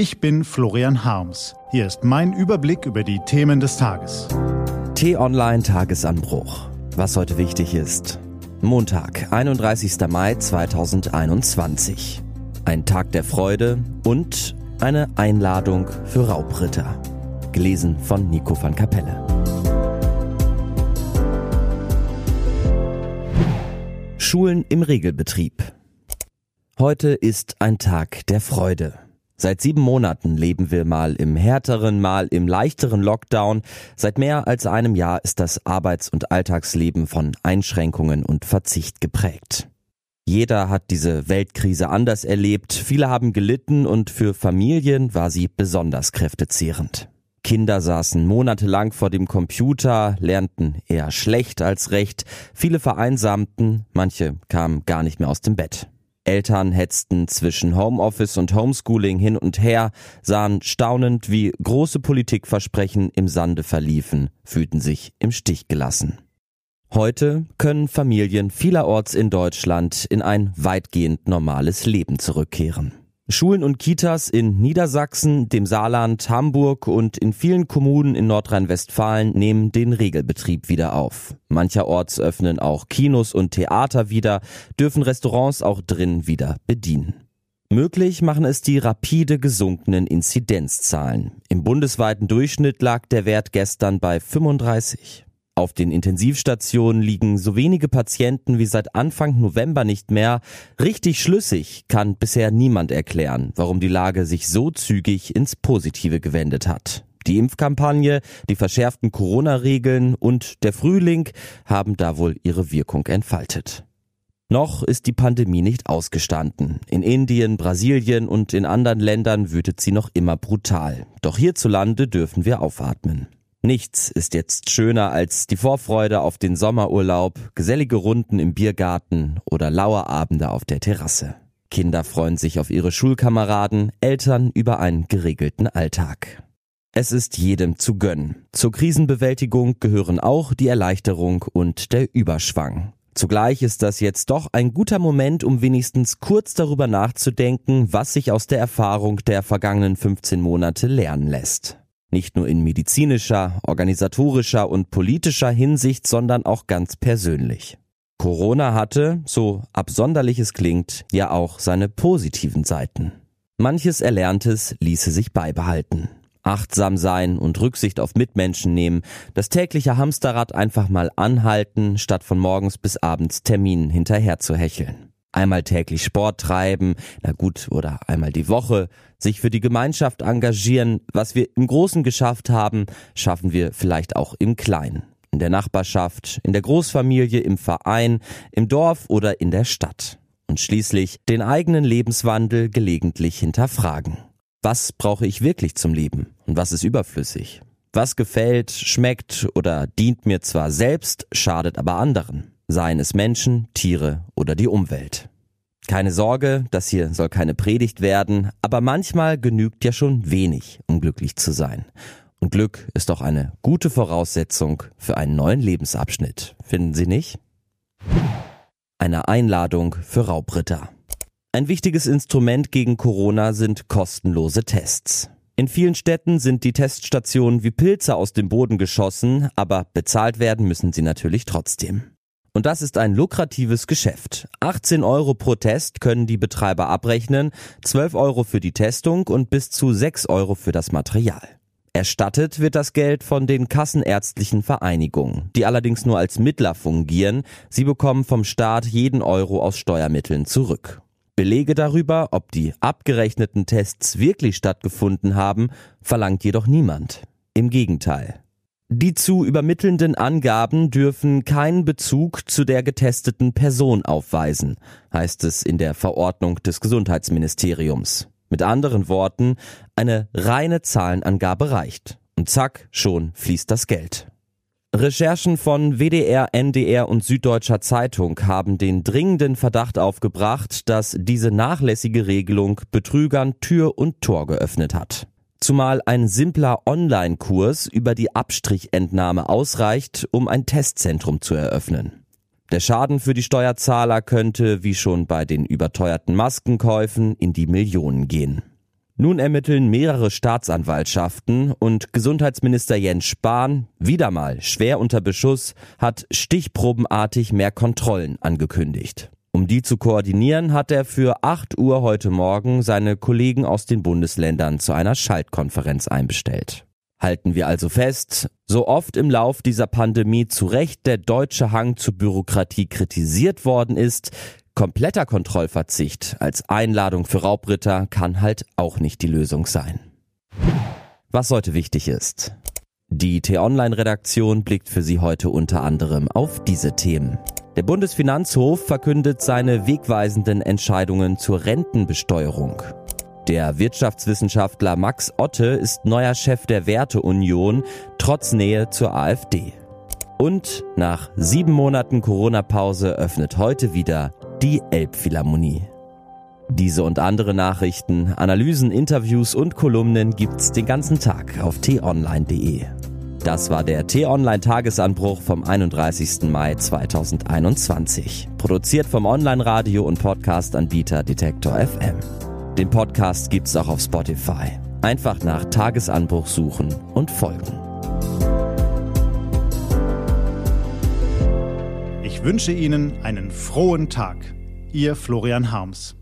Ich bin Florian Harms. Hier ist mein Überblick über die Themen des Tages. T-Online Tagesanbruch. Was heute wichtig ist. Montag, 31. Mai 2021. Ein Tag der Freude und eine Einladung für Raubritter. Gelesen von Nico van Kapelle. Schulen im Regelbetrieb. Heute ist ein Tag der Freude. Seit sieben Monaten leben wir mal im härteren, mal im leichteren Lockdown. Seit mehr als einem Jahr ist das Arbeits- und Alltagsleben von Einschränkungen und Verzicht geprägt. Jeder hat diese Weltkrise anders erlebt, viele haben gelitten und für Familien war sie besonders kräftezehrend. Kinder saßen monatelang vor dem Computer, lernten eher schlecht als recht, viele vereinsamten, manche kamen gar nicht mehr aus dem Bett. Eltern hetzten zwischen Homeoffice und Homeschooling hin und her, sahen staunend, wie große Politikversprechen im Sande verliefen, fühlten sich im Stich gelassen. Heute können Familien vielerorts in Deutschland in ein weitgehend normales Leben zurückkehren. Schulen und Kitas in Niedersachsen, dem Saarland, Hamburg und in vielen Kommunen in Nordrhein-Westfalen nehmen den Regelbetrieb wieder auf. Mancherorts öffnen auch Kinos und Theater wieder, dürfen Restaurants auch drin wieder bedienen. Möglich machen es die rapide gesunkenen Inzidenzzahlen. Im bundesweiten Durchschnitt lag der Wert gestern bei 35. Auf den Intensivstationen liegen so wenige Patienten wie seit Anfang November nicht mehr. Richtig schlüssig kann bisher niemand erklären, warum die Lage sich so zügig ins Positive gewendet hat. Die Impfkampagne, die verschärften Corona-Regeln und der Frühling haben da wohl ihre Wirkung entfaltet. Noch ist die Pandemie nicht ausgestanden. In Indien, Brasilien und in anderen Ländern wütet sie noch immer brutal. Doch hierzulande dürfen wir aufatmen. Nichts ist jetzt schöner als die Vorfreude auf den Sommerurlaub, gesellige Runden im Biergarten oder Lauerabende auf der Terrasse. Kinder freuen sich auf ihre Schulkameraden, Eltern über einen geregelten Alltag. Es ist jedem zu gönnen. Zur Krisenbewältigung gehören auch die Erleichterung und der Überschwang. Zugleich ist das jetzt doch ein guter Moment, um wenigstens kurz darüber nachzudenken, was sich aus der Erfahrung der vergangenen 15 Monate lernen lässt. Nicht nur in medizinischer, organisatorischer und politischer Hinsicht, sondern auch ganz persönlich. Corona hatte, so absonderlich es klingt, ja auch seine positiven Seiten. Manches Erlerntes ließe sich beibehalten. Achtsam sein und Rücksicht auf Mitmenschen nehmen, das tägliche Hamsterrad einfach mal anhalten, statt von morgens bis abends Terminen hinterher zu hecheln einmal täglich Sport treiben, na gut, oder einmal die Woche, sich für die Gemeinschaft engagieren. Was wir im Großen geschafft haben, schaffen wir vielleicht auch im Kleinen. In der Nachbarschaft, in der Großfamilie, im Verein, im Dorf oder in der Stadt. Und schließlich den eigenen Lebenswandel gelegentlich hinterfragen. Was brauche ich wirklich zum Leben und was ist überflüssig? Was gefällt, schmeckt oder dient mir zwar selbst, schadet aber anderen seien es Menschen, Tiere oder die Umwelt. Keine Sorge, das hier soll keine Predigt werden, aber manchmal genügt ja schon wenig, um glücklich zu sein. Und Glück ist doch eine gute Voraussetzung für einen neuen Lebensabschnitt, finden Sie nicht? Eine Einladung für Raubritter. Ein wichtiges Instrument gegen Corona sind kostenlose Tests. In vielen Städten sind die Teststationen wie Pilze aus dem Boden geschossen, aber bezahlt werden müssen sie natürlich trotzdem. Und das ist ein lukratives Geschäft. 18 Euro pro Test können die Betreiber abrechnen, 12 Euro für die Testung und bis zu 6 Euro für das Material. Erstattet wird das Geld von den kassenärztlichen Vereinigungen, die allerdings nur als Mittler fungieren. Sie bekommen vom Staat jeden Euro aus Steuermitteln zurück. Belege darüber, ob die abgerechneten Tests wirklich stattgefunden haben, verlangt jedoch niemand. Im Gegenteil. Die zu übermittelnden Angaben dürfen keinen Bezug zu der getesteten Person aufweisen, heißt es in der Verordnung des Gesundheitsministeriums. Mit anderen Worten, eine reine Zahlenangabe reicht. Und zack, schon fließt das Geld. Recherchen von WDR, NDR und Süddeutscher Zeitung haben den dringenden Verdacht aufgebracht, dass diese nachlässige Regelung Betrügern Tür und Tor geöffnet hat zumal ein simpler Online-Kurs über die Abstrichentnahme ausreicht, um ein Testzentrum zu eröffnen. Der Schaden für die Steuerzahler könnte, wie schon bei den überteuerten Maskenkäufen, in die Millionen gehen. Nun ermitteln mehrere Staatsanwaltschaften und Gesundheitsminister Jens Spahn, wieder mal schwer unter Beschuss, hat stichprobenartig mehr Kontrollen angekündigt. Um die zu koordinieren, hat er für 8 Uhr heute Morgen seine Kollegen aus den Bundesländern zu einer Schaltkonferenz einbestellt. Halten wir also fest, so oft im Lauf dieser Pandemie zu Recht der deutsche Hang zur Bürokratie kritisiert worden ist, kompletter Kontrollverzicht als Einladung für Raubritter kann halt auch nicht die Lösung sein. Was heute wichtig ist. Die T-Online-Redaktion blickt für Sie heute unter anderem auf diese Themen. Der Bundesfinanzhof verkündet seine wegweisenden Entscheidungen zur Rentenbesteuerung. Der Wirtschaftswissenschaftler Max Otte ist neuer Chef der Werteunion, trotz Nähe zur AfD. Und nach sieben Monaten Corona-Pause öffnet heute wieder die Elbphilharmonie. Diese und andere Nachrichten, Analysen, Interviews und Kolumnen gibt's den ganzen Tag auf t-online.de. Das war der T-Online-Tagesanbruch vom 31. Mai 2021. Produziert vom Online-Radio- und Podcast-Anbieter Detektor FM. Den Podcast gibt's auch auf Spotify. Einfach nach Tagesanbruch suchen und folgen. Ich wünsche Ihnen einen frohen Tag. Ihr Florian Harms.